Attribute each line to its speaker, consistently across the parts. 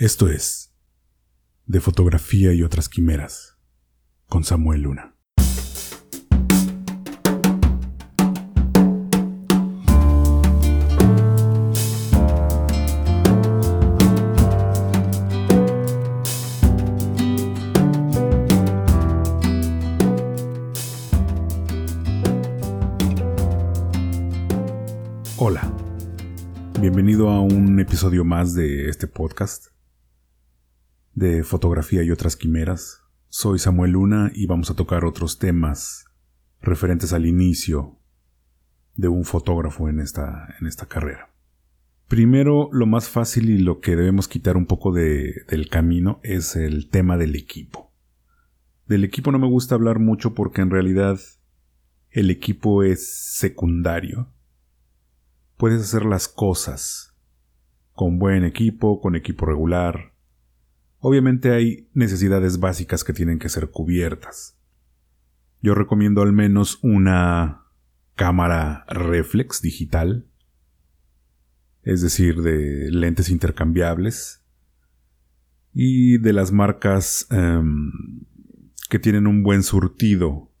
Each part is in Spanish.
Speaker 1: Esto es De Fotografía y otras Quimeras con Samuel Luna. Hola, bienvenido a un episodio más de este podcast de fotografía y otras quimeras. Soy Samuel Luna y vamos a tocar otros temas referentes al inicio de un fotógrafo en esta, en esta carrera. Primero, lo más fácil y lo que debemos quitar un poco de, del camino es el tema del equipo. Del equipo no me gusta hablar mucho porque en realidad el equipo es secundario. Puedes hacer las cosas con buen equipo, con equipo regular, Obviamente hay necesidades básicas que tienen que ser cubiertas. Yo recomiendo al menos una cámara reflex digital, es decir, de lentes intercambiables y de las marcas em, que tienen un buen surtido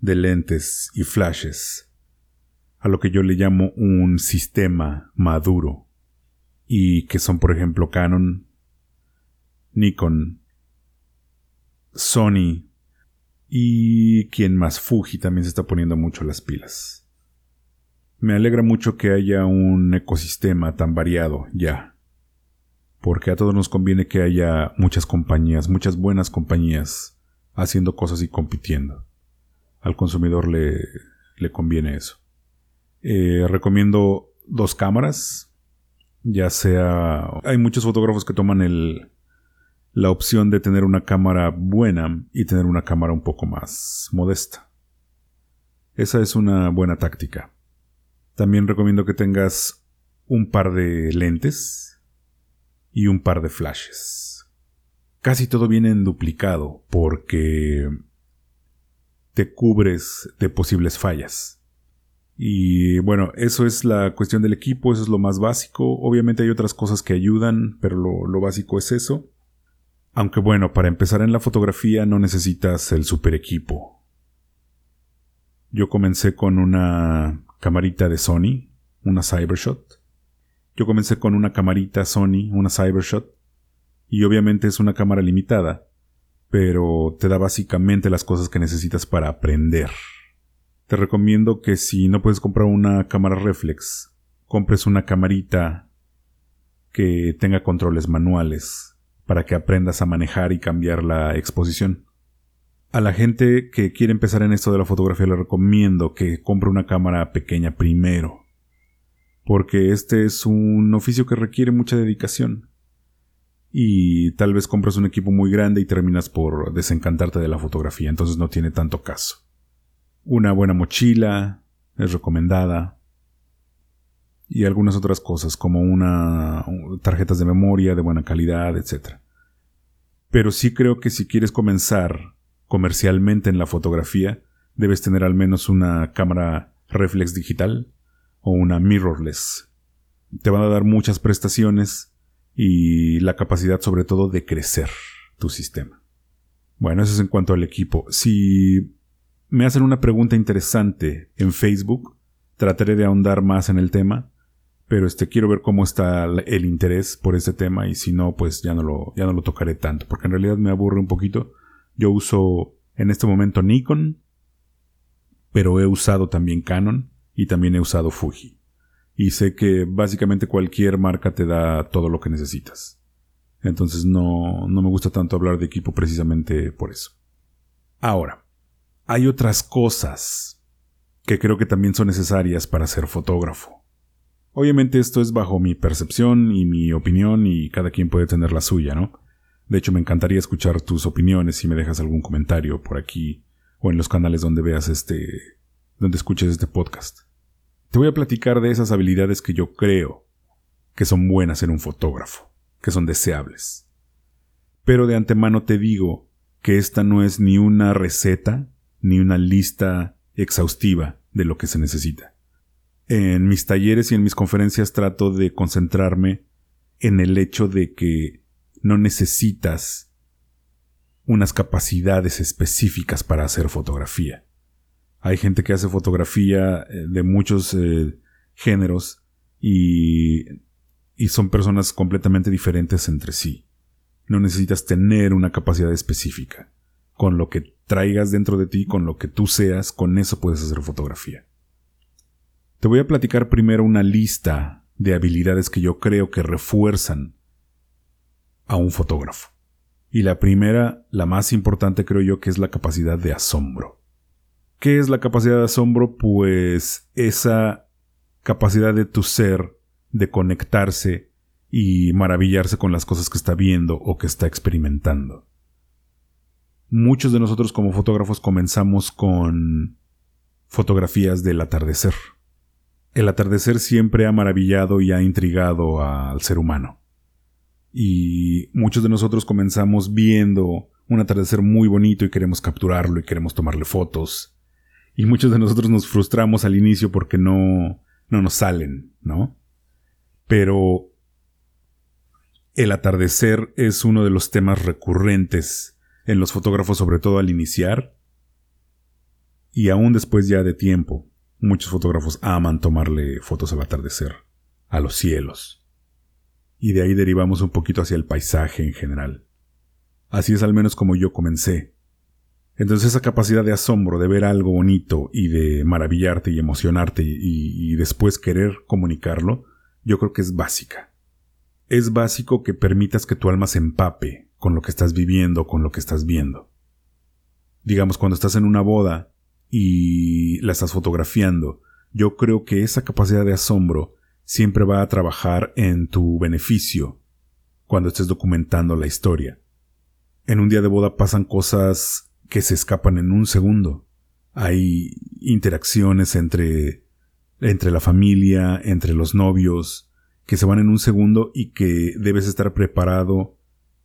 Speaker 1: de lentes y flashes, a lo que yo le llamo un sistema maduro, y que son por ejemplo Canon, Nikon, Sony y quien más Fuji también se está poniendo mucho las pilas. Me alegra mucho que haya un ecosistema tan variado ya, porque a todos nos conviene que haya muchas compañías, muchas buenas compañías haciendo cosas y compitiendo. Al consumidor le, le conviene eso. Eh, recomiendo dos cámaras, ya sea... Hay muchos fotógrafos que toman el, la opción de tener una cámara buena y tener una cámara un poco más modesta. Esa es una buena táctica. También recomiendo que tengas un par de lentes y un par de flashes. Casi todo viene en duplicado porque te cubres de posibles fallas. Y bueno, eso es la cuestión del equipo, eso es lo más básico. Obviamente hay otras cosas que ayudan, pero lo, lo básico es eso. Aunque bueno, para empezar en la fotografía no necesitas el super equipo. Yo comencé con una camarita de Sony, una Cybershot. Yo comencé con una camarita Sony, una Cybershot. Y obviamente es una cámara limitada, pero te da básicamente las cosas que necesitas para aprender. Te recomiendo que si no puedes comprar una cámara reflex, compres una camarita que tenga controles manuales para que aprendas a manejar y cambiar la exposición. A la gente que quiere empezar en esto de la fotografía le recomiendo que compre una cámara pequeña primero, porque este es un oficio que requiere mucha dedicación. Y tal vez compras un equipo muy grande y terminas por desencantarte de la fotografía, entonces no tiene tanto caso. Una buena mochila es recomendada, y algunas otras cosas como una tarjetas de memoria de buena calidad, etc. Pero sí creo que si quieres comenzar comercialmente en la fotografía, debes tener al menos una cámara reflex digital o una mirrorless. Te van a dar muchas prestaciones y la capacidad sobre todo de crecer tu sistema. Bueno, eso es en cuanto al equipo. Si me hacen una pregunta interesante en Facebook, trataré de ahondar más en el tema pero este quiero ver cómo está el interés por este tema y si no pues ya no lo ya no lo tocaré tanto porque en realidad me aburre un poquito. Yo uso en este momento Nikon pero he usado también Canon y también he usado Fuji. Y sé que básicamente cualquier marca te da todo lo que necesitas. Entonces no no me gusta tanto hablar de equipo precisamente por eso. Ahora hay otras cosas que creo que también son necesarias para ser fotógrafo Obviamente esto es bajo mi percepción y mi opinión y cada quien puede tener la suya, ¿no? De hecho, me encantaría escuchar tus opiniones si me dejas algún comentario por aquí o en los canales donde veas este, donde escuches este podcast. Te voy a platicar de esas habilidades que yo creo que son buenas en un fotógrafo, que son deseables. Pero de antemano te digo que esta no es ni una receta ni una lista exhaustiva de lo que se necesita. En mis talleres y en mis conferencias trato de concentrarme en el hecho de que no necesitas unas capacidades específicas para hacer fotografía. Hay gente que hace fotografía eh, de muchos eh, géneros y, y son personas completamente diferentes entre sí. No necesitas tener una capacidad específica. Con lo que traigas dentro de ti, con lo que tú seas, con eso puedes hacer fotografía. Te voy a platicar primero una lista de habilidades que yo creo que refuerzan a un fotógrafo. Y la primera, la más importante creo yo que es la capacidad de asombro. ¿Qué es la capacidad de asombro? Pues esa capacidad de tu ser de conectarse y maravillarse con las cosas que está viendo o que está experimentando. Muchos de nosotros como fotógrafos comenzamos con fotografías del atardecer. El atardecer siempre ha maravillado y ha intrigado al ser humano. Y muchos de nosotros comenzamos viendo un atardecer muy bonito y queremos capturarlo y queremos tomarle fotos. Y muchos de nosotros nos frustramos al inicio porque no, no nos salen, ¿no? Pero el atardecer es uno de los temas recurrentes en los fotógrafos, sobre todo al iniciar. Y aún después ya de tiempo, muchos fotógrafos aman tomarle fotos al atardecer, a los cielos. Y de ahí derivamos un poquito hacia el paisaje en general. Así es al menos como yo comencé. Entonces esa capacidad de asombro, de ver algo bonito y de maravillarte y emocionarte y, después querer comunicarlo, yo creo que es básica es básico que permitas que tu alma se empape con lo que estás viviendo, con lo que estás viendo. Digamos, cuando estás en una boda y la estás fotografiando, yo creo que esa capacidad de asombro siempre va a trabajar en tu beneficio cuando estés documentando la historia. En un día de boda pasan cosas que se escapan en un segundo. Hay interacciones entre, entre la familia, entre los novios, que se van en un segundo y que debes estar preparado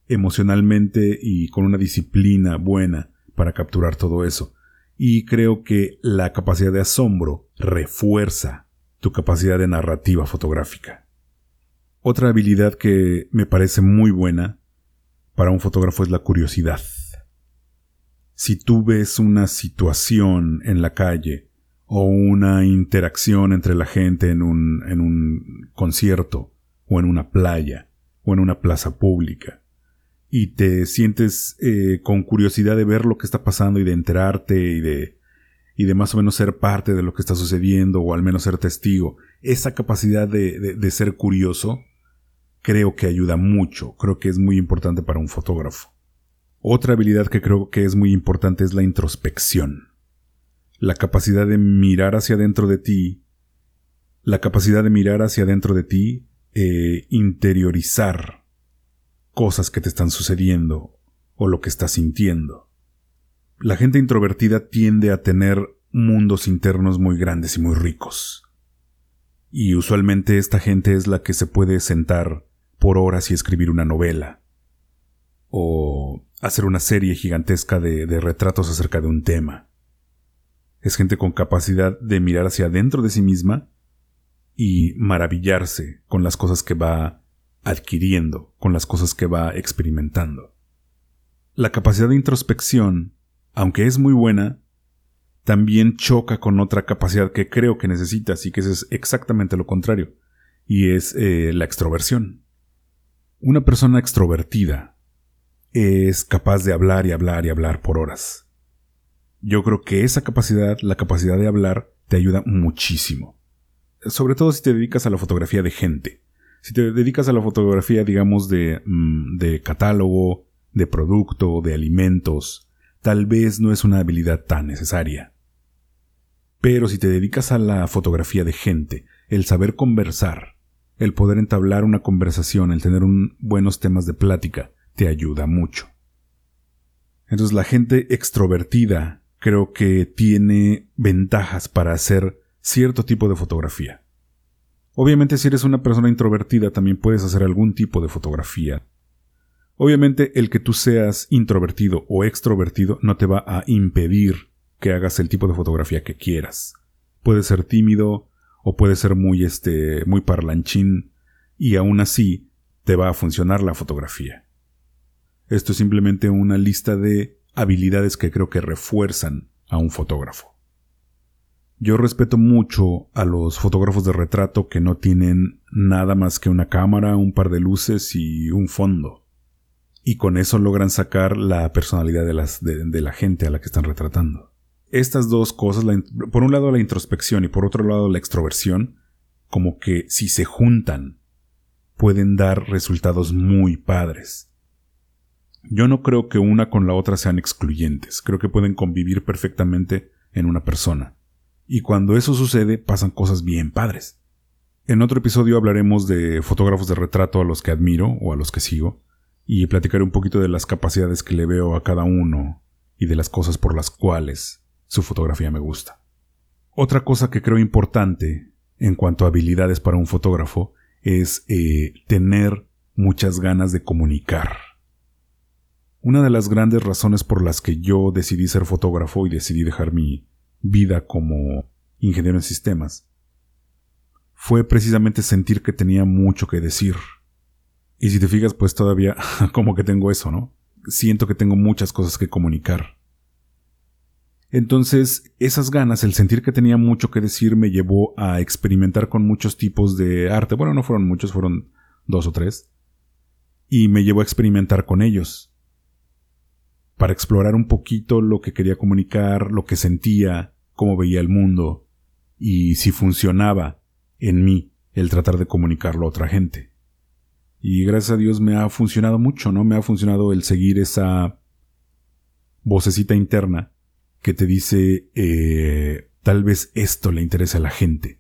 Speaker 1: emocionalmente y con una disciplina buena para capturar todo eso. Y creo que la capacidad de asombro refuerza tu capacidad de narrativa fotográfica. Otra habilidad que me parece muy buena para un fotógrafo es la curiosidad. Si tú ves una situación en la calle o una interacción entre la gente en un, en un concierto o en una playa o en una plaza pública y te sientes eh, con curiosidad de ver lo que está pasando y de enterarte y de y de más o menos ser parte de lo que está sucediendo o al menos ser testigo esa capacidad de, de ser curioso creo que ayuda mucho creo que es muy importante para un fotógrafo. Otra habilidad que creo que es muy importante es la introspección. La capacidad de mirar hacia dentro de ti, la capacidad de mirar hacia dentro de ti, e interiorizar cosas que te están sucediendo o lo que estás sintiendo. La gente introvertida tiende a tener mundos internos muy grandes y muy ricos. Y usualmente esta gente es la que se puede sentar por horas y escribir una novela. O hacer una serie gigantesca de, retratos acerca de un tema. Es gente con capacidad de mirar hacia adentro de sí misma y maravillarse con las cosas que va adquiriendo, con las cosas que va experimentando. La capacidad de introspección, aunque es muy buena, también choca con otra capacidad que creo que necesitas y que es exactamente lo contrario, y es eh, la extroversión. Una persona extrovertida es capaz de hablar y hablar y hablar por horas. Yo creo que esa capacidad, la capacidad de hablar, te ayuda muchísimo. Sobre todo si te dedicas a la fotografía de gente. Si te dedicas a la fotografía, digamos, de, mm, de catálogo, de producto, de alimentos, tal vez no es una habilidad tan necesaria. Pero si te dedicas a la fotografía de gente, el saber conversar, el poder entablar una conversación, el tener buenos temas de plática, te ayuda mucho. Entonces la gente extrovertida creo que tiene ventajas para hacer cierto tipo de fotografía. Obviamente si eres una persona introvertida también puedes hacer algún tipo de fotografía. Obviamente el que tú seas introvertido o extrovertido no te va a impedir que hagas el tipo de fotografía que quieras. Puedes ser tímido o puedes ser muy este muy parlanchín y aún así te va a funcionar la fotografía. Esto es simplemente una lista de habilidades que creo que refuerzan a un fotógrafo. Yo respeto mucho a los fotógrafos de retrato que no tienen nada más que una cámara, un par de luces y un fondo. Y con eso logran sacar la personalidad de, las, de, la gente a la que están retratando. Estas dos cosas, por un lado la introspección y por otro lado la extroversión, como que si se juntan, pueden dar resultados muy padres. Yo no creo que una con la otra sean excluyentes, creo que pueden convivir perfectamente en una persona y cuando eso sucede pasan cosas bien padres. En otro episodio hablaremos de fotógrafos de retrato a los que admiro o a los que sigo, y platicaré un poquito de las capacidades que le veo a cada uno y de las cosas por las cuales su fotografía me gusta. Otra cosa que creo importante en cuanto a habilidades para un fotógrafo es eh, tener muchas ganas de comunicar. Una de las grandes razones por las que yo decidí ser fotógrafo y decidí dejar mi, vida como ingeniero en sistemas fue precisamente sentir que tenía mucho que decir. Y si te fijas, pues todavía como que tengo eso, ¿no? Siento que tengo muchas cosas que comunicar. Entonces, esas ganas, el sentir que tenía mucho que decir, me llevó a experimentar con muchos tipos de arte. Bueno, no fueron muchos, fueron dos o tres. Y me llevó a experimentar con ellos para explorar un poquito lo que quería comunicar, lo que sentía, cómo veía el mundo y si funcionaba en mí el tratar de comunicarlo a otra gente. Y gracias a Dios me ha funcionado mucho, ¿no? Me ha funcionado el seguir esa vocecita interna que te dice eh, tal vez esto le interese a la gente,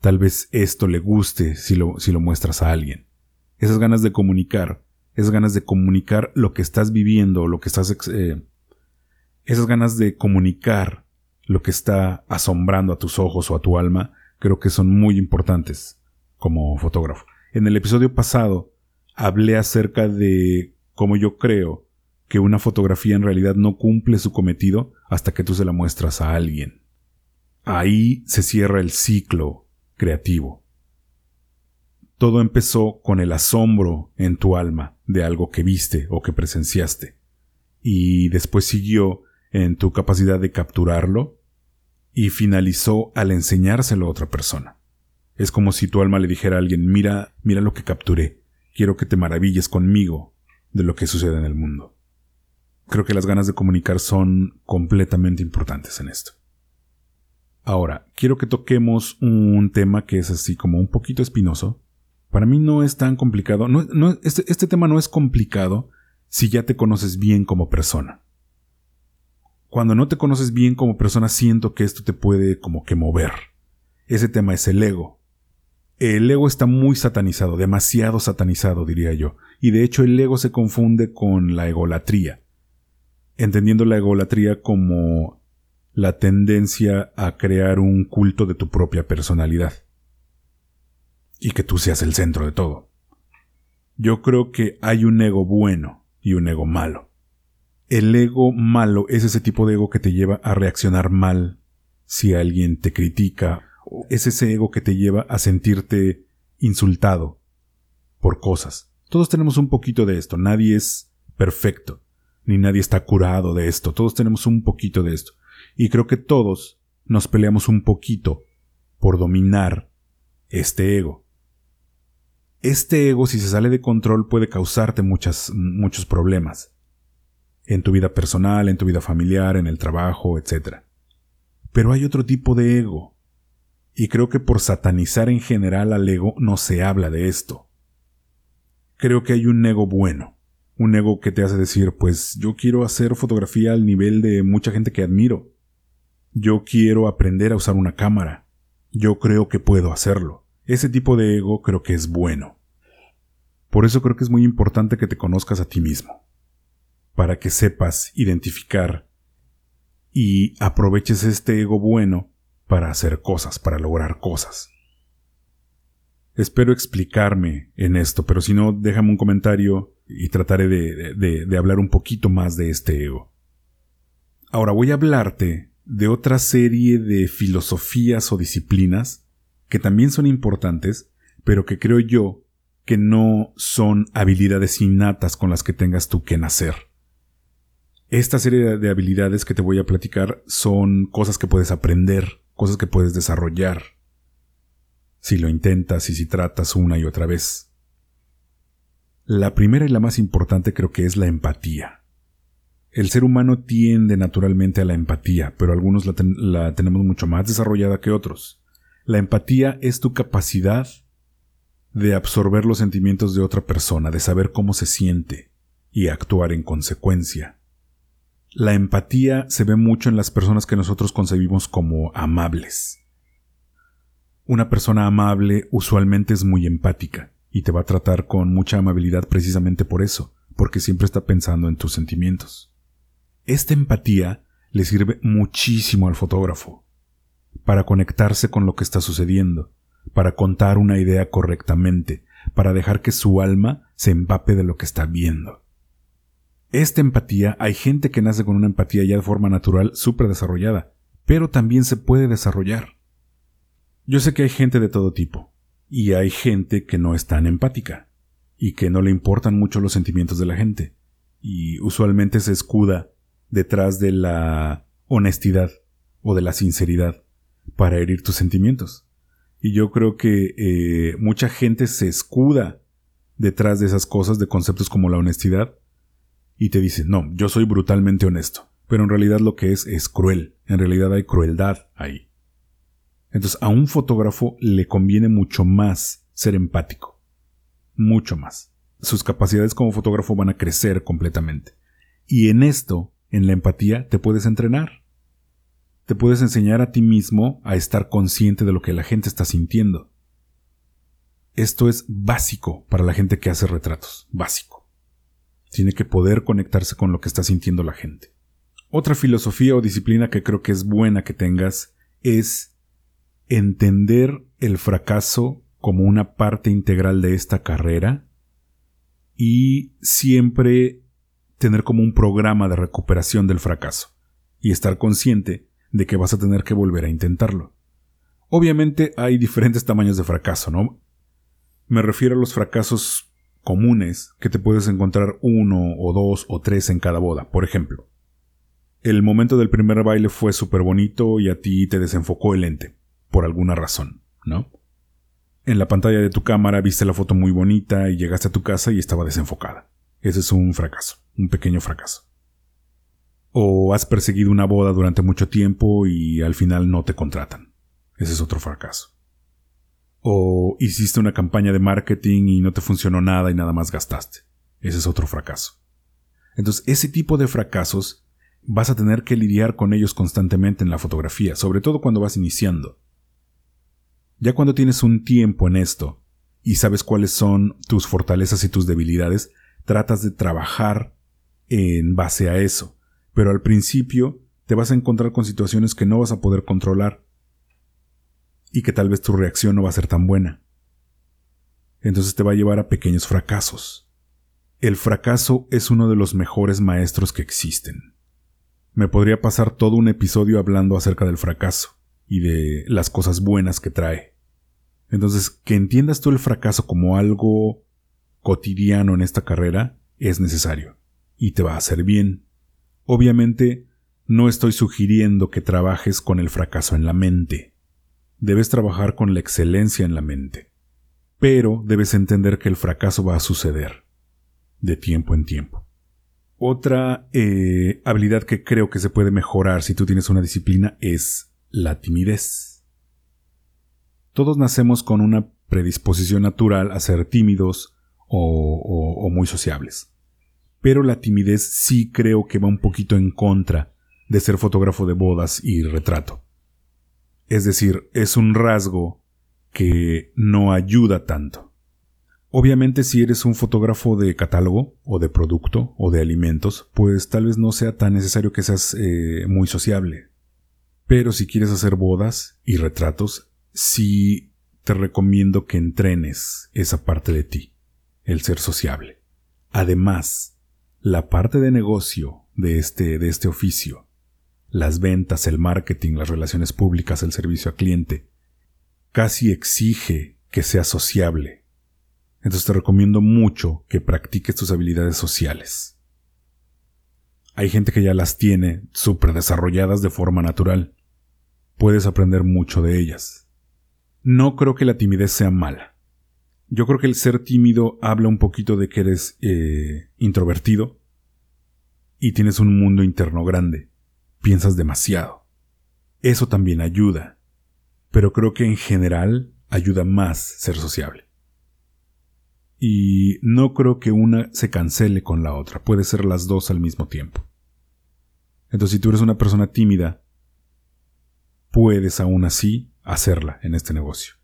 Speaker 1: tal vez esto le guste si lo, si lo muestras a alguien. Esas ganas de comunicar esas ganas de comunicar lo que estás viviendo, lo que estás... Eh, esas ganas de comunicar lo que está asombrando a tus ojos o a tu alma, creo que son muy importantes como fotógrafo. En el episodio pasado hablé acerca de cómo yo creo que una fotografía en realidad no cumple su cometido hasta que tú se la muestras a alguien. Ahí se cierra el ciclo creativo. Todo empezó con el asombro en tu alma de algo que viste o que presenciaste, y después siguió en tu capacidad de capturarlo y finalizó al enseñárselo a otra persona. Es como si tu alma le dijera a alguien, mira, mira lo que capturé, quiero que te maravilles conmigo de lo que sucede en el mundo. Creo que las ganas de comunicar son completamente importantes en esto. Ahora, quiero que toquemos un tema que es así como un poquito espinoso, para mí no es tan complicado. Este, este tema no es complicado si ya te conoces bien como persona. Cuando no te conoces bien como persona, siento que esto te puede como que mover. Ese tema es el ego. El ego está muy satanizado, demasiado satanizado, diría yo. Y de hecho el ego se confunde con la egolatría, entendiendo la egolatría como la tendencia a crear un culto de tu propia personalidad y que tú seas el centro de todo. Yo creo que hay un ego bueno y un ego malo. El ego malo es ese tipo de ego que te lleva a reaccionar mal si alguien te critica, es ese ego que te lleva a sentirte insultado por cosas. Todos tenemos un poquito de esto, nadie es perfecto, ni nadie está curado de esto, todos tenemos un poquito de esto. Y creo que todos nos peleamos un poquito por dominar este ego. Este ego, si se sale de control, puede causarte muchos problemas. En tu vida personal, en tu vida familiar, en el trabajo, etc. Pero hay otro tipo de ego. Y creo que por satanizar en general al ego no se habla de esto. Creo que hay un ego bueno. Un ego que te hace decir, pues yo quiero hacer fotografía al nivel de mucha gente que admiro. Yo quiero aprender a usar una cámara. Yo creo que puedo hacerlo. Ese tipo de ego creo que es bueno. Por eso creo que es muy importante que te conozcas a ti mismo, para que sepas identificar y aproveches este ego bueno para hacer cosas, para lograr cosas. Espero explicarme en esto, pero si no, déjame un comentario y trataré de, hablar un poquito más de este ego. Ahora voy a hablarte de otra serie de filosofías o disciplinas que también son importantes, pero que creo yo que no son habilidades innatas con las que tengas tú que nacer. Esta serie de habilidades que te voy a platicar son cosas que puedes aprender, cosas que puedes desarrollar, si lo intentas y si tratas una y otra vez. La primera y la más importante creo que es la empatía. El ser humano tiende naturalmente a la empatía, pero algunos la, tenemos mucho más desarrollada que otros. La empatía es tu capacidad de absorber los sentimientos de otra persona, de saber cómo se siente y actuar en consecuencia. La empatía se ve mucho en las personas que nosotros concebimos como amables. Una persona amable usualmente es muy empática y te va a tratar con mucha amabilidad precisamente por eso, porque siempre está pensando en tus sentimientos. Esta empatía le sirve muchísimo al fotógrafo para conectarse con lo que está sucediendo, para contar una idea correctamente, para dejar que su alma se empape de lo que está viendo. Esta empatía, hay gente que nace con una empatía ya de forma natural súper desarrollada, pero también se puede desarrollar. Yo sé que hay gente de todo tipo, y hay gente que no es tan empática, y que no le importan mucho los sentimientos de la gente, y usualmente se escuda detrás de la honestidad o de la sinceridad para herir tus sentimientos. Y yo creo que eh, mucha gente se escuda detrás de esas cosas, de conceptos como la honestidad, y te dice, no, yo soy brutalmente honesto. Pero en realidad lo que es es cruel. En realidad hay crueldad ahí. Entonces a un fotógrafo le conviene mucho más ser empático. Mucho más. Sus capacidades como fotógrafo van a crecer completamente. Y en esto en la empatía te puedes entrenar. Te puedes enseñar a ti mismo a estar consciente de lo que la gente está sintiendo. Esto es básico para la gente que hace retratos, básico. Tiene que poder conectarse con lo que está sintiendo la gente. Otra filosofía o disciplina que creo que es buena que tengas es entender el fracaso como una parte integral de esta carrera y siempre tener como un programa de recuperación del fracaso y estar consciente de que vas a tener que volver a intentarlo. Obviamente hay diferentes tamaños de fracaso, ¿no? Me refiero a los fracasos comunes que te puedes encontrar uno o dos o tres en cada boda. Por ejemplo, el momento del primer baile fue súper bonito y a ti te desenfocó el lente, por alguna razón, ¿no? En la pantalla de tu cámara viste la foto muy bonita y llegaste a tu casa y estaba desenfocada. Ese es un fracaso un pequeño fracaso. O has perseguido una boda durante mucho tiempo y al final no te contratan. Ese es otro fracaso. O hiciste una campaña de marketing y no te funcionó nada y nada más gastaste. Ese es otro fracaso. Entonces, ese tipo de fracasos vas a tener que lidiar con ellos constantemente en la fotografía, sobre todo cuando vas iniciando. Ya cuando tienes un tiempo en esto y sabes cuáles son tus fortalezas y tus debilidades, tratas de trabajar en base a eso. Pero al principio te vas a encontrar con situaciones que no vas a poder controlar y que tal vez tu reacción no va a ser tan buena. Entonces te va a llevar a pequeños fracasos. El fracaso es uno de los mejores maestros que existen. Me podría pasar todo un episodio hablando acerca del fracaso y de las cosas buenas que trae. Entonces, que entiendas tú el fracaso como algo cotidiano en esta carrera es necesario y te va a hacer bien. Obviamente, no estoy sugiriendo que trabajes con el fracaso en la mente. Debes trabajar con la excelencia en la mente. Pero debes entender que el fracaso va a suceder, de tiempo en tiempo. Otra eh, habilidad que creo que se puede mejorar si tú tienes una disciplina es la timidez. Todos nacemos con una predisposición natural a ser tímidos o muy sociables pero la timidez sí creo que va un poquito en contra de ser fotógrafo de bodas y retrato. Es decir, es un rasgo que no ayuda tanto. Obviamente si eres un fotógrafo de catálogo o de producto o de alimentos, pues tal vez no sea tan necesario que seas eh, muy sociable. Pero si quieres hacer bodas y retratos, sí te recomiendo que entrenes esa parte de ti, el ser sociable. Además, la parte de negocio de este, de este oficio, las ventas, el marketing, las relaciones públicas, el servicio al cliente, casi exige que sea sociable. Entonces te recomiendo mucho que practiques tus habilidades sociales. Hay gente que ya las tiene súper desarrolladas de forma natural. Puedes aprender mucho de ellas. No creo que la timidez sea mala. Yo creo que el ser tímido habla un poquito de que eres eh, introvertido y tienes un mundo interno grande. Piensas demasiado. Eso también ayuda. Pero creo que en general ayuda más ser sociable y no creo que una se cancele con la otra, puede ser las dos al mismo tiempo. Entonces, si tú eres una persona tímida, puedes aún así hacerla en este negocio.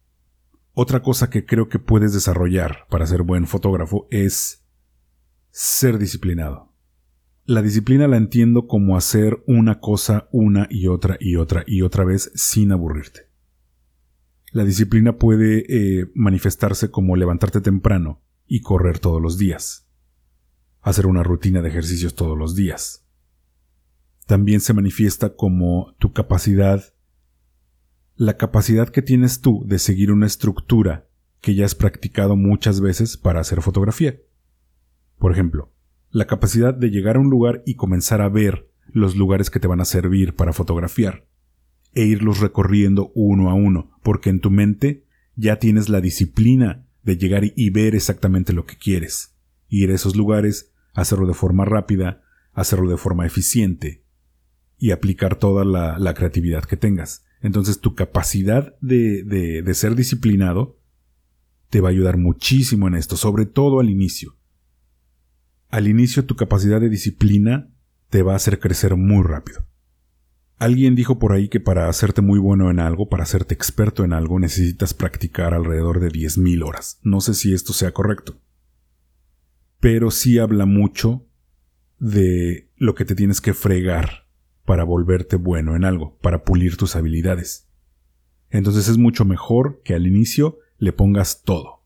Speaker 1: Otra cosa que creo que puedes desarrollar para ser buen fotógrafo es ser disciplinado. La disciplina la entiendo como hacer una cosa una y otra y otra y otra vez sin aburrirte. La disciplina puede eh, manifestarse como levantarte temprano y correr todos los días. Hacer una rutina de ejercicios todos los días. También se manifiesta como tu capacidad, la capacidad que tienes tú de seguir una estructura que ya has practicado muchas veces para hacer fotografía. Por ejemplo, la capacidad de llegar a un lugar y comenzar a ver los lugares que te van a servir para fotografiar, e irlos recorriendo uno a uno, porque en tu mente ya tienes la disciplina de llegar y ver exactamente lo que quieres, ir a esos lugares, hacerlo de forma rápida, hacerlo de forma eficiente y aplicar toda la, creatividad que tengas. Entonces tu capacidad de, de ser disciplinado te va a ayudar muchísimo en esto, sobre todo al inicio. Al inicio tu capacidad de disciplina te va a hacer crecer muy rápido. Alguien dijo por ahí que para hacerte muy bueno en algo, para hacerte experto en algo, necesitas practicar alrededor de 10.000 horas. No sé si esto sea correcto. Pero sí habla mucho de lo que te tienes que fregar para volverte bueno en algo, para pulir tus habilidades. Entonces es mucho mejor que al inicio le pongas todo.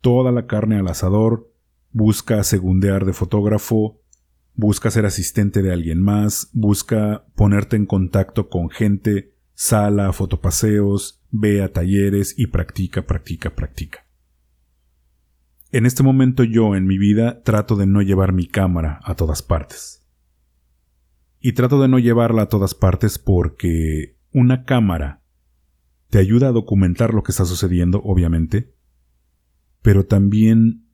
Speaker 1: Toda la carne al asador, busca segundear de fotógrafo, busca ser asistente de alguien más, busca ponerte en contacto con gente, sala fotopaseos, ve a talleres y practica, practica, practica. En este momento yo en mi vida trato de no llevar mi cámara a todas partes. Y trato de no llevarla a todas partes porque una cámara te ayuda a documentar lo que está sucediendo, obviamente, pero también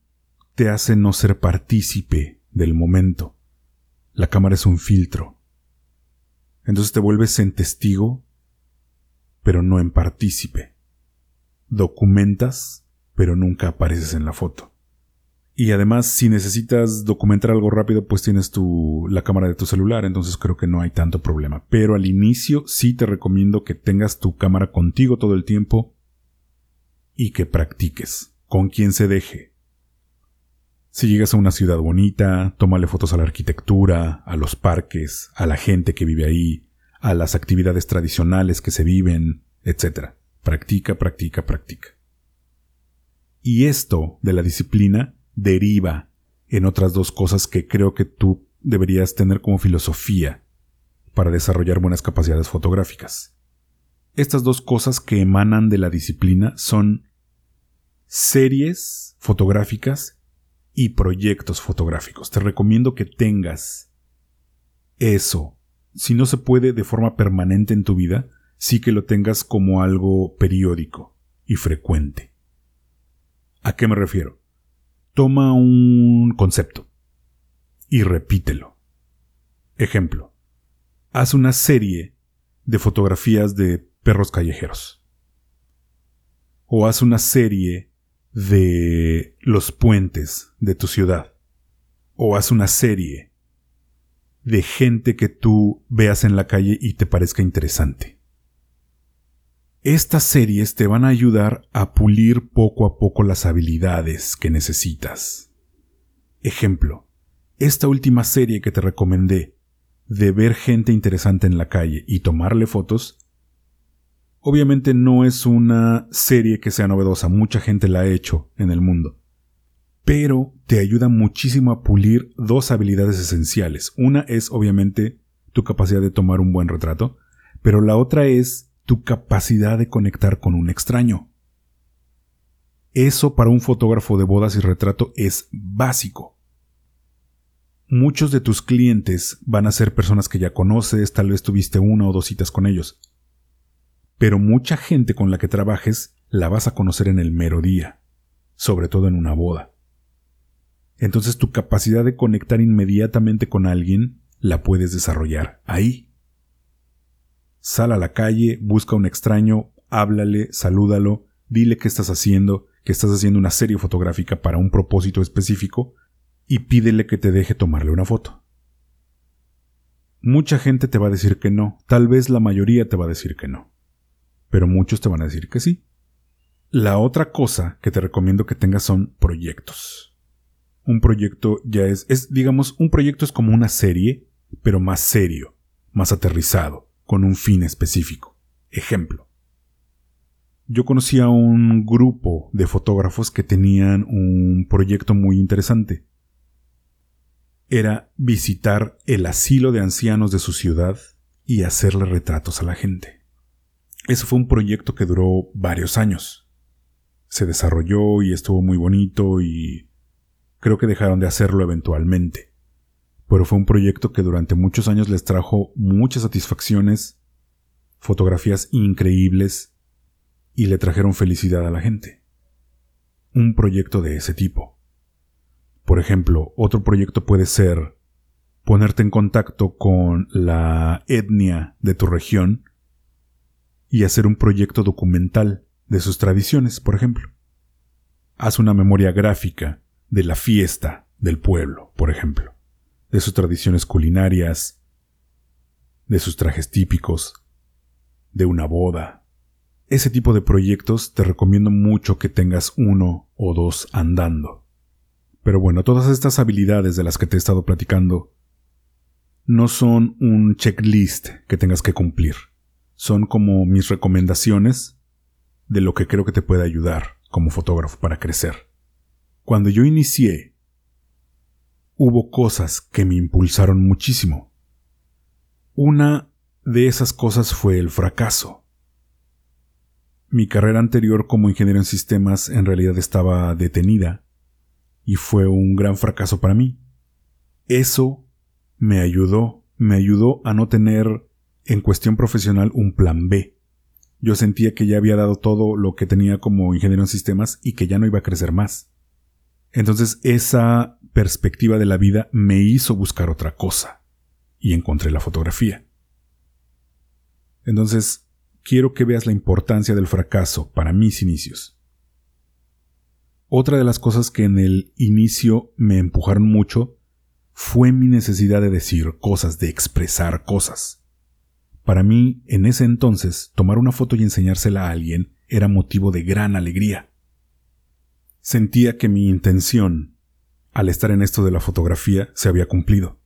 Speaker 1: te hace no ser partícipe del momento. La cámara es un filtro. Entonces te vuelves en testigo, pero no en partícipe. Documentas, pero nunca apareces en la foto. Y además, si necesitas documentar algo rápido, pues tienes tu, la cámara de tu celular, entonces creo que no hay tanto problema. Pero al inicio sí te recomiendo que tengas tu cámara contigo todo el tiempo y que practiques, con quien se deje, si llegas a una ciudad bonita, tómale fotos a la arquitectura, a los parques, a la gente que vive ahí, a las actividades tradicionales que se viven, etc. Practica, practica, practica. Y esto de la disciplina deriva en otras dos cosas que creo que tú deberías tener como filosofía para desarrollar buenas capacidades fotográficas. Estas dos cosas que emanan de la disciplina son series fotográficas y proyectos fotográficos. Te recomiendo que tengas eso. Si no se puede de forma permanente en tu vida, sí que lo tengas como algo periódico y frecuente. ¿A qué me refiero? Toma un concepto y repítelo. Ejemplo. Haz una serie de fotografías de perros callejeros. O haz una serie de los puentes de tu ciudad. O haz una serie de gente que tú veas en la calle y te parezca interesante. Estas series te van a ayudar a pulir poco a poco las habilidades que necesitas. Ejemplo, esta última serie que te recomendé de ver gente interesante en la calle y tomarle fotos Obviamente no es una serie que sea novedosa, mucha gente la ha hecho en el mundo. Pero te ayuda muchísimo a pulir dos habilidades esenciales. Una es obviamente tu capacidad de tomar un buen retrato, pero la otra es tu capacidad de conectar con un extraño. Eso para un fotógrafo de bodas y retrato es básico. Muchos de tus clientes van a ser personas que ya conoces, tal vez tuviste una o dos citas con ellos. Pero mucha gente con la que trabajes la vas a conocer en el mero día, sobre todo en una boda. Entonces tu capacidad de conectar inmediatamente con alguien la puedes desarrollar ahí. Sal a la calle, busca a un extraño, háblale, salúdalo, dile qué estás haciendo, que estás haciendo una serie fotográfica para un propósito específico y pídele que te deje tomarle una foto. Mucha gente te va a decir que no, tal vez la mayoría te va a decir que no, pero muchos te van a decir que sí. La otra cosa que te recomiendo que tengas son proyectos. Un proyecto ya es, es, digamos, un proyecto es como una serie, pero más serio, más aterrizado con un fin específico. Ejemplo. Yo conocí a un grupo de fotógrafos que tenían un proyecto muy interesante. Era visitar el asilo de ancianos de su ciudad y hacerle retratos a la gente. Ese fue un proyecto que duró varios años. Se desarrolló y estuvo muy bonito y creo que dejaron de hacerlo eventualmente pero fue un proyecto que durante muchos años les trajo muchas satisfacciones, fotografías increíbles y le trajeron felicidad a la gente. Un proyecto de ese tipo. Por ejemplo, otro proyecto puede ser ponerte en contacto con la etnia de tu región y hacer un proyecto documental de sus tradiciones, por ejemplo. Haz una memoria gráfica de la fiesta del pueblo, por ejemplo de sus tradiciones culinarias, de sus trajes típicos, de una boda. Ese tipo de proyectos te recomiendo mucho que tengas uno o dos andando. Pero bueno, todas estas habilidades de las que te he estado platicando no son un checklist que tengas que cumplir. Son como mis recomendaciones de lo que creo que te puede ayudar como fotógrafo para crecer. Cuando yo inicié hubo cosas que me impulsaron muchísimo. Una de esas cosas fue el fracaso. Mi carrera anterior como ingeniero en sistemas en realidad estaba detenida y fue un gran fracaso para mí. Eso me ayudó, me ayudó a no tener en cuestión profesional un plan B. Yo sentía que ya había dado todo lo que tenía como ingeniero en sistemas y que ya no iba a crecer más. Entonces esa perspectiva de la vida me hizo buscar otra cosa y encontré la fotografía. Entonces, quiero que veas la importancia del fracaso para mis inicios. Otra de las cosas que en el inicio me empujaron mucho fue mi necesidad de decir cosas, de expresar cosas. Para mí, en ese entonces, tomar una foto y enseñársela a alguien era motivo de gran alegría. Sentía que mi intención, al estar en esto de la fotografía, se había cumplido.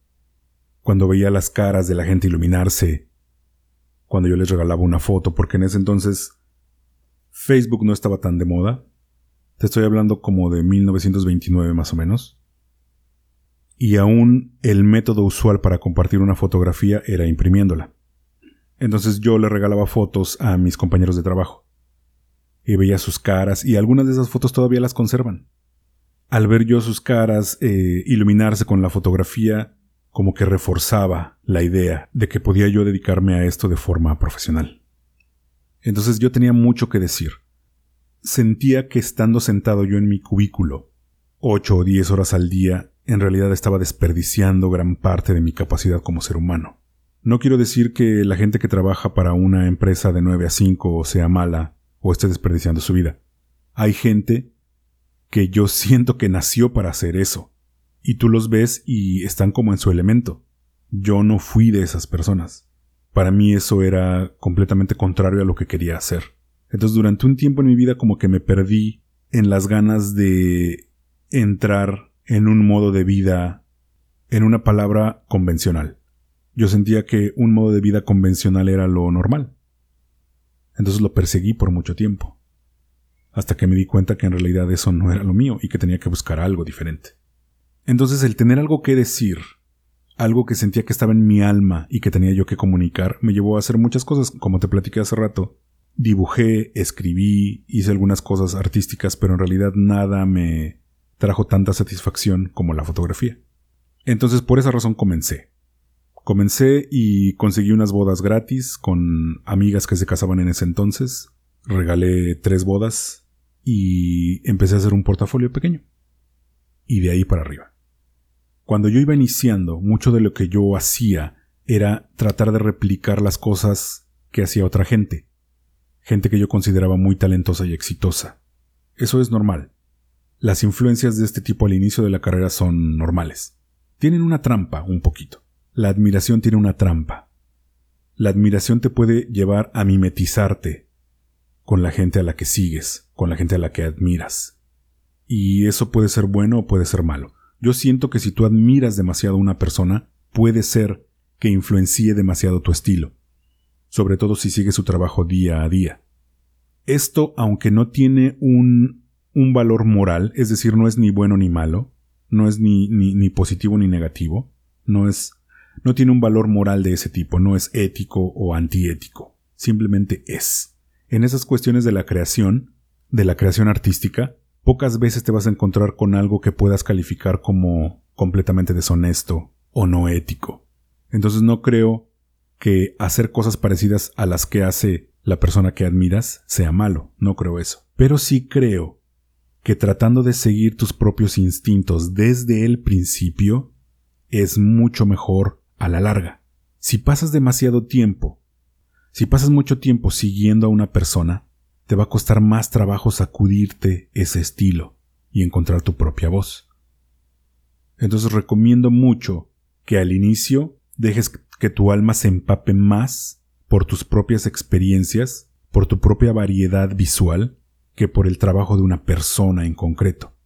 Speaker 1: Cuando veía las caras de la gente iluminarse, cuando yo les regalaba una foto, porque en ese entonces Facebook no estaba tan de moda. Te estoy hablando como de 1929 más o menos. Y aún el método usual para compartir una fotografía era imprimiéndola. Entonces yo le regalaba fotos a mis compañeros de trabajo y veía sus caras y algunas de esas fotos todavía las conservan. Al ver yo sus caras eh, iluminarse con la fotografía, como que reforzaba la idea de que podía yo dedicarme a esto de forma profesional. Entonces yo tenía mucho que decir. Sentía que estando sentado yo en mi cubículo, ocho o diez horas al día, en realidad estaba desperdiciando gran parte de mi capacidad como ser humano. No quiero decir que la gente que trabaja para una empresa de nueve a cinco sea mala o esté desperdiciando su vida. Hay gente que yo siento que nació para hacer eso, y tú los ves y están como en su elemento. Yo no fui de esas personas. Para mí eso era completamente contrario a lo que quería hacer. Entonces durante un tiempo en mi vida como que me perdí en las ganas de entrar en un modo de vida, en una palabra convencional. Yo sentía que un modo de vida convencional era lo normal. Entonces lo perseguí por mucho tiempo, hasta que me di cuenta que en realidad eso no era lo mío y que tenía que buscar algo diferente. Entonces el tener algo que decir, algo que sentía que estaba en mi alma y que tenía yo que comunicar, me llevó a hacer muchas cosas, como te platiqué hace rato, dibujé, escribí, hice algunas cosas artísticas, pero en realidad nada me trajo tanta satisfacción como la fotografía. Entonces por esa razón comencé. Comencé y conseguí unas bodas gratis con amigas que se casaban en ese entonces. Regalé tres bodas y empecé a hacer un portafolio pequeño. Y de ahí para arriba. Cuando yo iba iniciando, mucho de lo que yo hacía era tratar de replicar las cosas que hacía otra gente. Gente que yo consideraba muy talentosa y exitosa. Eso es normal. Las influencias de este tipo al inicio de la carrera son normales. Tienen una trampa, un poquito. La admiración tiene una trampa. La admiración te puede llevar a mimetizarte con la gente a la que sigues, con la gente a la que admiras. Y eso puede ser bueno o puede ser malo. Yo siento que si tú admiras demasiado a una persona, puede ser que influencie demasiado tu estilo, sobre todo si sigues su trabajo día a día. Esto, aunque no tiene un, un valor moral, es decir, no es ni bueno ni malo, no es ni, ni, ni positivo ni negativo, no es, no tiene un valor moral de ese tipo, no es ético o antiético, simplemente es. En esas cuestiones de la creación, de la creación artística, pocas veces te vas a encontrar con algo que puedas calificar como completamente deshonesto o no ético. Entonces no creo que hacer cosas parecidas a las que hace la persona que admiras sea malo, no creo eso. Pero sí creo que tratando de seguir tus propios instintos desde el principio es mucho mejor a la larga. Si pasas demasiado tiempo, si pasas mucho tiempo siguiendo a una persona, te va a costar más trabajo sacudirte ese estilo y encontrar tu propia voz. Entonces recomiendo mucho que al inicio dejes que tu alma se empape más por tus propias experiencias, por tu propia variedad visual, que por el trabajo de una persona en concreto.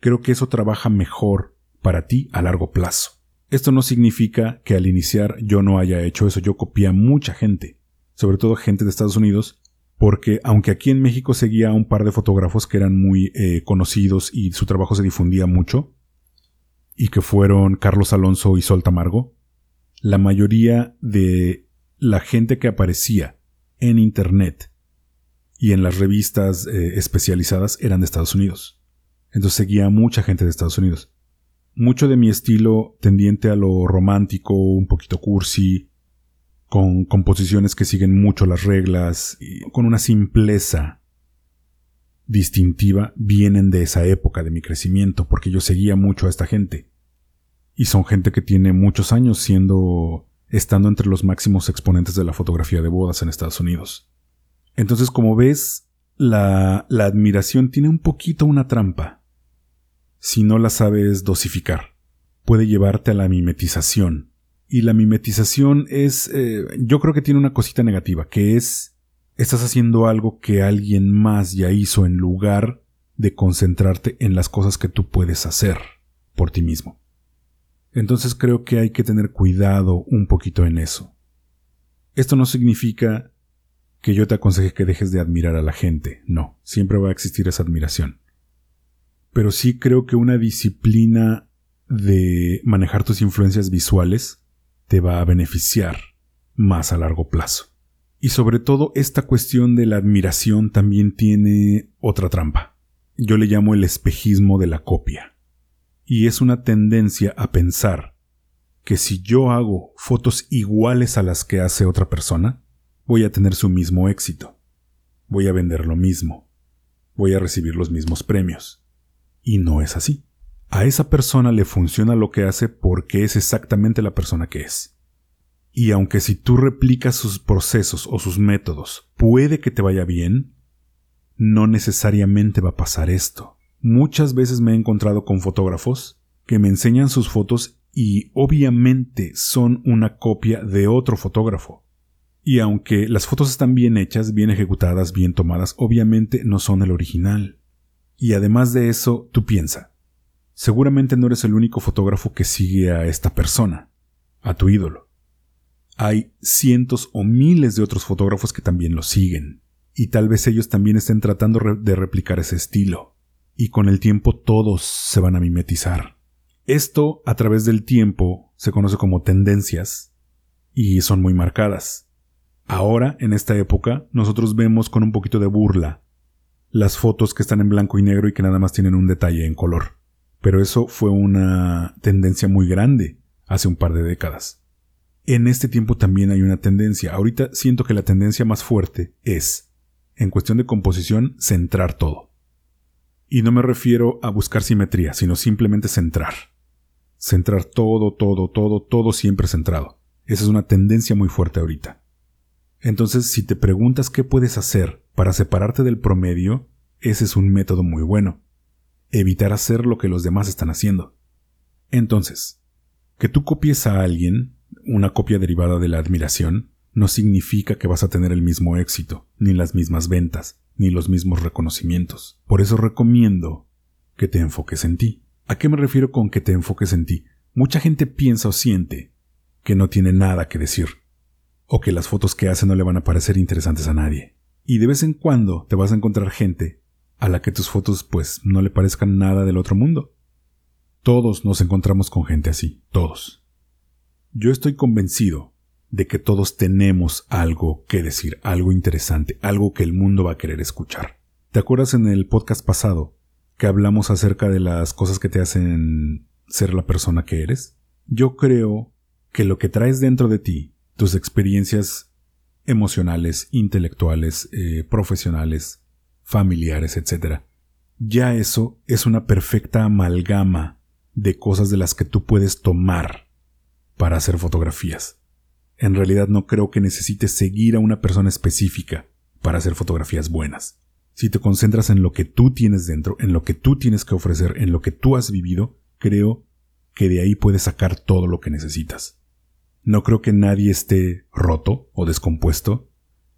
Speaker 1: Creo que eso trabaja mejor para ti a largo plazo. Esto no significa que al iniciar yo no haya hecho eso, yo copié a mucha gente, sobre todo gente de Estados Unidos, porque aunque aquí en México seguía a un par de fotógrafos que eran muy eh, conocidos y su trabajo se difundía mucho, y que fueron Carlos Alonso y Sol Tamargo, la mayoría de la gente que aparecía en Internet y en las revistas eh, especializadas eran de Estados Unidos. Entonces seguía mucha gente de Estados Unidos. Mucho de mi estilo tendiente a lo romántico, un poquito cursi, con composiciones que siguen mucho las reglas, y con una simpleza distintiva, vienen de esa época de mi crecimiento, porque yo seguía mucho a esta gente. Y son gente que tiene muchos años siendo estando entre los máximos exponentes de la fotografía de bodas en Estados Unidos. Entonces, como ves, la, la admiración tiene un poquito una trampa. Si no la sabes dosificar, puede llevarte a la mimetización. Y la mimetización es, eh, yo creo que tiene una cosita negativa, que es, estás haciendo algo que alguien más ya hizo en lugar de concentrarte en las cosas que tú puedes hacer por ti mismo. Entonces creo que hay que tener cuidado un poquito en eso. Esto no significa que yo te aconseje que dejes de admirar a la gente, no, siempre va a existir esa admiración. Pero sí creo que una disciplina de manejar tus influencias visuales te va a beneficiar más a largo plazo. Y sobre todo esta cuestión de la admiración también tiene otra trampa. Yo le llamo el espejismo de la copia y es una tendencia a pensar que si yo hago fotos iguales a las que hace otra persona, voy a tener su mismo éxito, voy a vender lo mismo, voy a recibir los mismos premios. Y no es así. A esa persona le funciona lo que hace porque es exactamente la persona que es. Y aunque si tú replicas sus procesos o sus métodos puede que te vaya bien, no necesariamente va a pasar esto. Muchas veces me he encontrado con fotógrafos que me enseñan sus fotos y obviamente son una copia de otro fotógrafo. Y aunque las fotos están bien hechas, bien ejecutadas, bien tomadas, obviamente no son el original. Y además de eso, tú piensa, seguramente no eres el único fotógrafo que sigue a esta persona, a tu ídolo. Hay cientos o miles de otros fotógrafos que también lo siguen, y tal vez ellos también estén tratando de replicar ese estilo y con el tiempo todos se van a mimetizar. Esto a través del tiempo se conoce como tendencias y son muy marcadas. Ahora, en esta época, nosotros vemos con un poquito de burla las fotos que están en blanco y negro y que nada más tienen un detalle en color. Pero eso fue una tendencia muy grande hace un par de décadas. En este tiempo también hay una tendencia. Ahorita siento que la tendencia más fuerte es, en cuestión de composición, centrar todo. Y no me refiero a buscar simetría, sino simplemente centrar. Centrar todo, todo, todo, todo siempre centrado. Esa es una tendencia muy fuerte ahorita. Entonces, si te preguntas qué puedes hacer para separarte del promedio, ese es un método muy bueno. Evitar hacer lo que los demás están haciendo. Entonces, que tú copies a alguien, una copia derivada de la admiración, no significa que vas a tener el mismo éxito, ni las mismas ventas, ni los mismos reconocimientos. Por eso recomiendo que te enfoques en ti. ¿A qué me refiero con que te enfoques en ti? Mucha gente piensa o siente que no tiene nada que decir, o que las fotos que hace no le van a parecer interesantes a nadie. Y de vez en cuando te vas a encontrar gente a la que tus fotos pues no le parezcan nada del otro mundo. Todos nos encontramos con gente así, todos. Yo estoy convencido de que todos tenemos algo que decir, algo interesante, algo que el mundo va a querer escuchar. ¿Te acuerdas en el podcast pasado que hablamos acerca de las cosas que te hacen ser la persona que eres? Yo creo que lo que traes dentro de ti, tus experiencias emocionales, intelectuales, eh, profesionales, familiares, etc., ya eso es una perfecta amalgama de cosas de las que tú puedes tomar para hacer fotografías. En realidad no creo que necesites seguir a una persona específica para hacer fotografías buenas. Si te concentras en lo que tú tienes dentro, en lo que tú tienes que ofrecer, en lo que tú has vivido, creo que de ahí puedes sacar todo lo que necesitas. No creo que nadie esté roto o descompuesto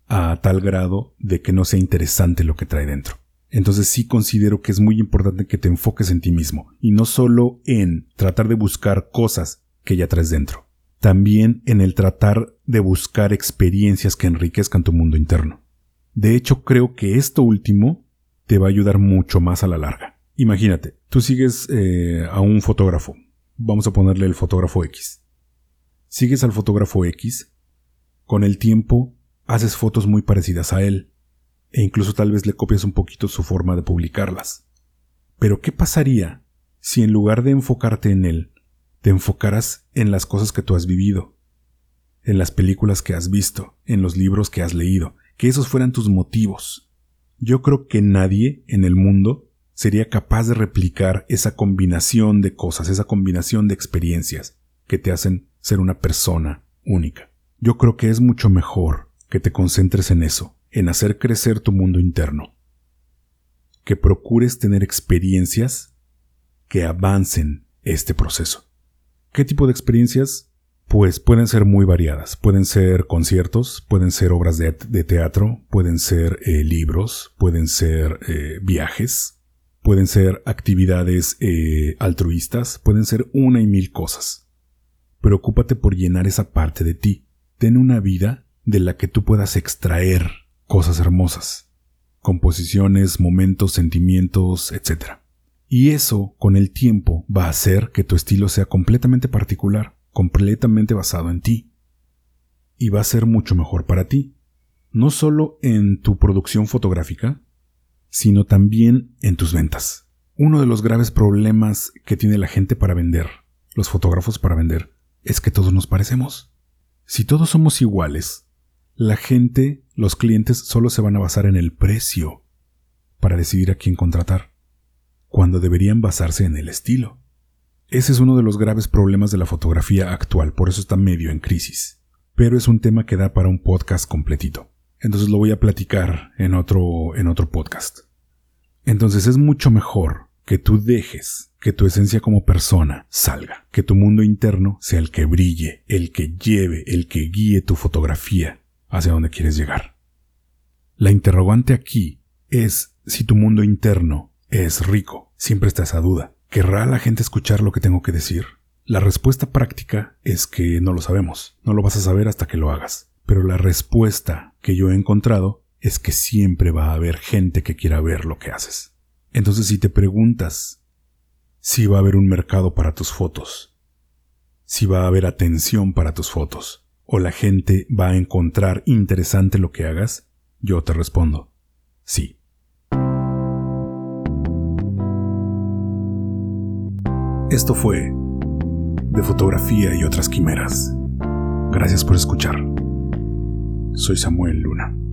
Speaker 1: a tal grado de que no sea interesante lo que trae dentro. Entonces sí considero que es muy importante que te enfoques en ti mismo y no solo en tratar de buscar cosas que ya traes dentro, también en el tratar de buscar experiencias que enriquezcan tu mundo interno. De hecho, creo que esto último te va a ayudar mucho más a la larga. Imagínate, tú sigues eh, a un fotógrafo, vamos a ponerle el fotógrafo X. Sigues al fotógrafo X, con el tiempo haces fotos muy parecidas a él, e incluso tal vez le copias un poquito su forma de publicarlas. Pero ¿qué pasaría si en lugar de enfocarte en él, te enfocaras en las cosas que tú has vivido, en las películas que has visto, en los libros que has leído, que esos fueran tus motivos? Yo creo que nadie en el mundo sería capaz de replicar esa combinación de cosas, esa combinación de experiencias que te hacen ser una persona única. Yo creo que es mucho mejor que te concentres en eso, en hacer crecer tu mundo interno. Que procures tener experiencias que avancen este proceso. ¿Qué tipo de experiencias? Pues pueden ser muy variadas. Pueden ser conciertos, pueden ser obras de, teatro, pueden ser eh, libros, pueden ser eh, viajes, pueden ser actividades eh, altruistas, pueden ser una y mil cosas. Preocúpate por llenar esa parte de ti. Ten una vida de la que tú puedas extraer cosas hermosas, composiciones, momentos, sentimientos, etc. Y eso, con el tiempo, va a hacer que tu estilo sea completamente particular, completamente basado en ti. Y va a ser mucho mejor para ti, no solo en tu producción fotográfica, sino también en tus ventas. Uno de los graves problemas que tiene la gente para vender, los fotógrafos para vender, es que todos nos parecemos. Si todos somos iguales, la gente, los clientes solo se van a basar en el precio para decidir a quién contratar, cuando deberían basarse en el estilo. Ese es uno de los graves problemas de la fotografía actual, por eso está medio en crisis. Pero es un tema que da para un podcast completito. Entonces lo voy a platicar en otro, en otro podcast. Entonces es mucho mejor que tú dejes que tu esencia como persona salga, que tu mundo interno sea el que brille, el que lleve, el que guíe tu fotografía hacia dónde quieres llegar. La interrogante aquí es si tu mundo interno es rico. Siempre está esa duda. ¿Querrá la gente escuchar lo que tengo que decir? La respuesta práctica es que no lo sabemos. No lo vas a saber hasta que lo hagas. Pero la respuesta que yo he encontrado es que siempre va a haber gente que quiera ver lo que haces. Entonces si te preguntas si va a haber un mercado para tus fotos, si va a haber atención para tus fotos, o la gente va a encontrar interesante lo que hagas? Yo te respondo, sí. Esto fue de fotografía y otras quimeras. Gracias por escuchar. Soy Samuel Luna.